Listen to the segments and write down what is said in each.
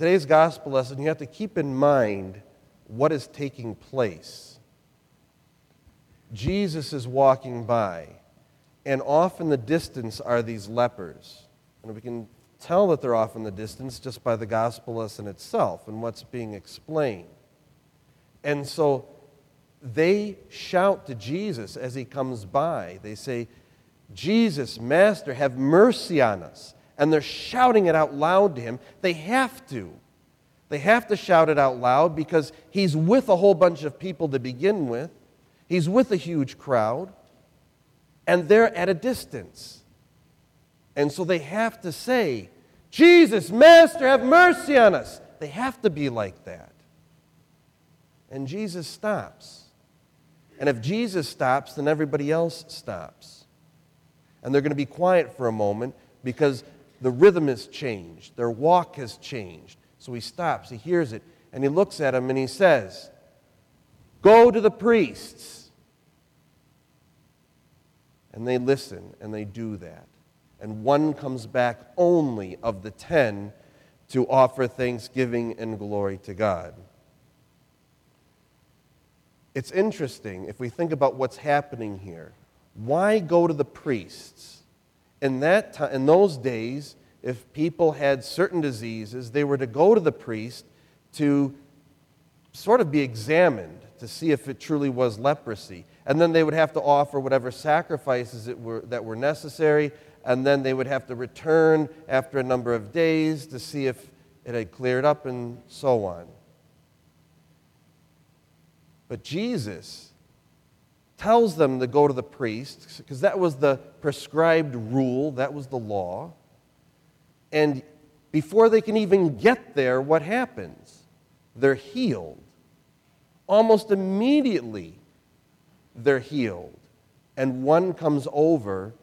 today's gospel lesson, you have to keep in mind what is taking place. Jesus is walking by, and off in the distance are these lepers. And we can tell that they're off in the distance just by the gospel lesson itself and what's being explained. And so they shout to Jesus as he comes by. They say, Jesus, Master, have mercy on us. And they're shouting it out loud to him. They have to. They have to shout it out loud because he's with a whole bunch of people to begin with. He's with a huge crowd. And they're at a distance. And so they have to say, Jesus, Master, have mercy on us. They have to be like that. And Jesus stops. And if Jesus stops, then everybody else stops. And they're going to be quiet for a moment because the rhythm has changed, their walk has changed. So he stops, he hears it, and he looks at him and he says, Go to the priests. And they listen and they do that. And one comes back only of the ten to offer thanksgiving and glory to God. It's interesting if we think about what's happening here. Why go to the priests? In, that time, in those days, if people had certain diseases, they were to go to the priest to sort of be examined to see if it truly was leprosy. And then they would have to offer whatever sacrifices were, that were necessary, and then they would have to return after a number of days to see if it had cleared up and so on. But Jesus tells them to go to the priest because that was the prescribed rule, that was the law. And before they can even get there, what happens? They're healed. Almost immediately, they're healed. And one comes over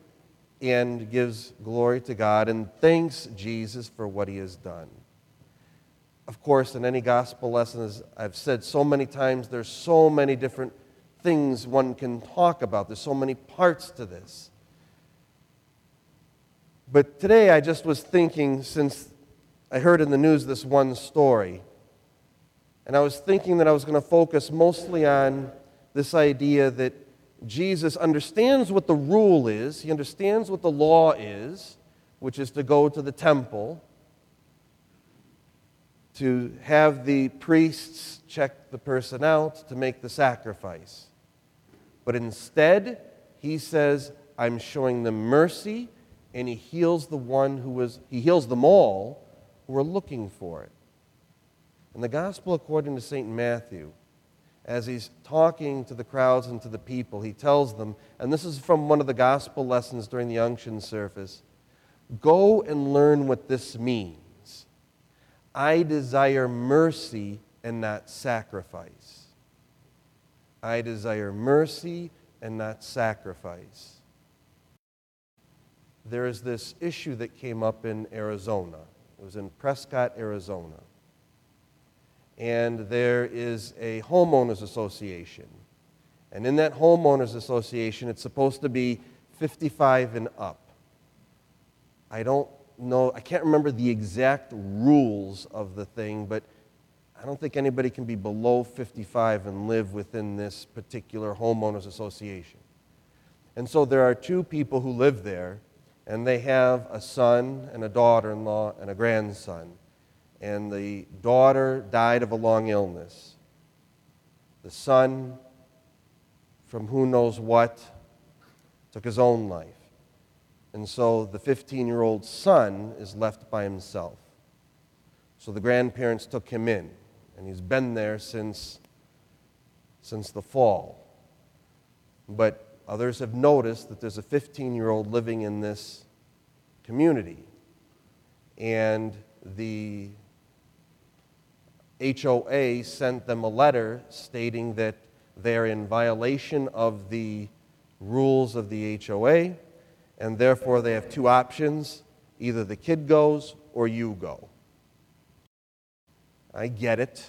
and gives glory to God and thanks Jesus for what he has done. Of course, in any gospel lesson, as I've said so many times, there's so many different things one can talk about. There's so many parts to this. But today I just was thinking, since I heard in the news this one story, and I was thinking that I was going to focus mostly on this idea that Jesus understands what the rule is, he understands what the law is, which is to go to the temple to have the priests check the person out to make the sacrifice. But instead, he says, I'm showing them mercy, and he heals the one who was, he heals them all who were looking for it. In the gospel according to St. Matthew, as he's talking to the crowds and to the people, he tells them, and this is from one of the gospel lessons during the unction service go and learn what this means. I desire mercy and not sacrifice. I desire mercy and not sacrifice. There is this issue that came up in Arizona. It was in Prescott, Arizona. And there is a homeowners association. And in that homeowners association, it's supposed to be 55 and up. I don't know, I can't remember the exact rules of the thing, but I don't think anybody can be below 55 and live within this particular homeowners association. And so there are two people who live there, and they have a son and a daughter in law and a grandson. And the daughter died of a long illness. The son, from who knows what, took his own life. And so the 15 year old son is left by himself. So the grandparents took him in, and he's been there since, since the fall. But others have noticed that there's a 15 year old living in this community. And the HOA sent them a letter stating that they're in violation of the rules of the HOA and therefore they have two options either the kid goes or you go. I get it.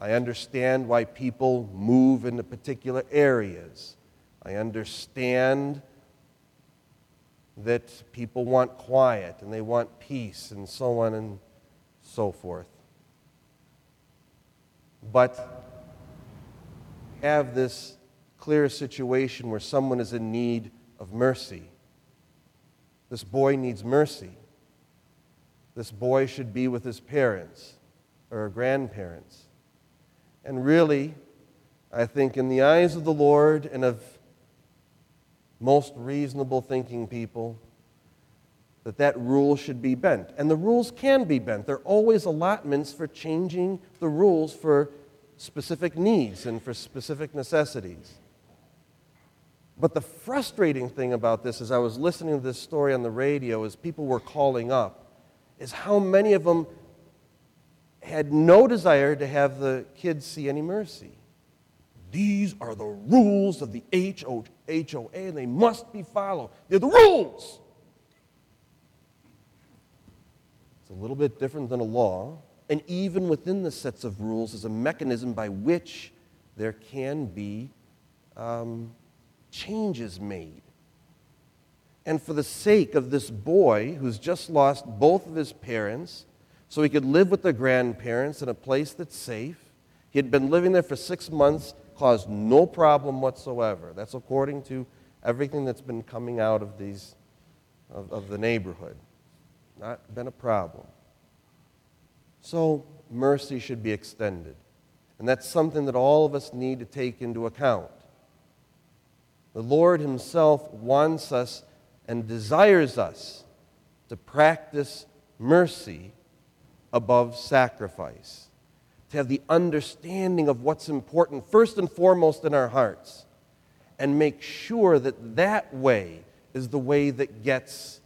I understand why people move into particular areas. I understand that people want quiet and they want peace and so on and so forth. but have this clear situation where someone is in need of mercy. This boy needs mercy. This boy should be with his parents or grandparents. And really, I think in the eyes of the Lord and of most reasonable thinking people, that that rule should be bent. And the rules can be bent. There are always allotments for changing the rules for specific needs and for specific necessities. But the frustrating thing about this, as I was listening to this story on the radio, as people were calling up, is how many of them had no desire to have the kids see any mercy. These are the rules of the HOA, and they must be followed. They're the rules. It's a little bit different than a law, and even within the sets of rules is a mechanism by which there can be um, changes made. And for the sake of this boy who's just lost both of his parents, so he could live with the grandparents in a place that's safe, he had been living there for six months caused no problem whatsoever. That's according to everything that's been coming out of these of, of the neighborhood. Not been a problem. So mercy should be extended. And that's something that all of us need to take into account. The Lord Himself wants us and desires us to practice mercy above sacrifice to have the understanding of what's important first and foremost in our hearts, and make sure that that way is the way that gets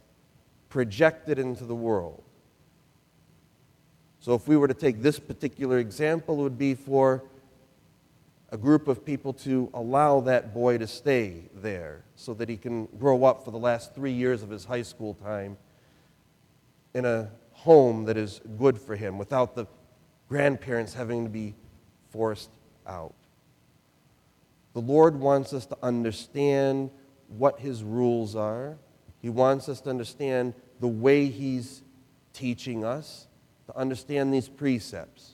projected into the world. So, if we were to take this particular example, it would be for a group of people to allow that boy to stay there so that he can grow up for the last three years of his high school time in a home that is good for him without the grandparents having to be forced out. The Lord wants us to understand what His rules are. He wants us to understand the way He's teaching us, to understand these precepts.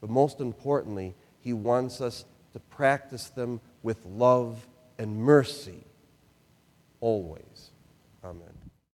But most importantly, He wants us to practice them with love and mercy always. Amen.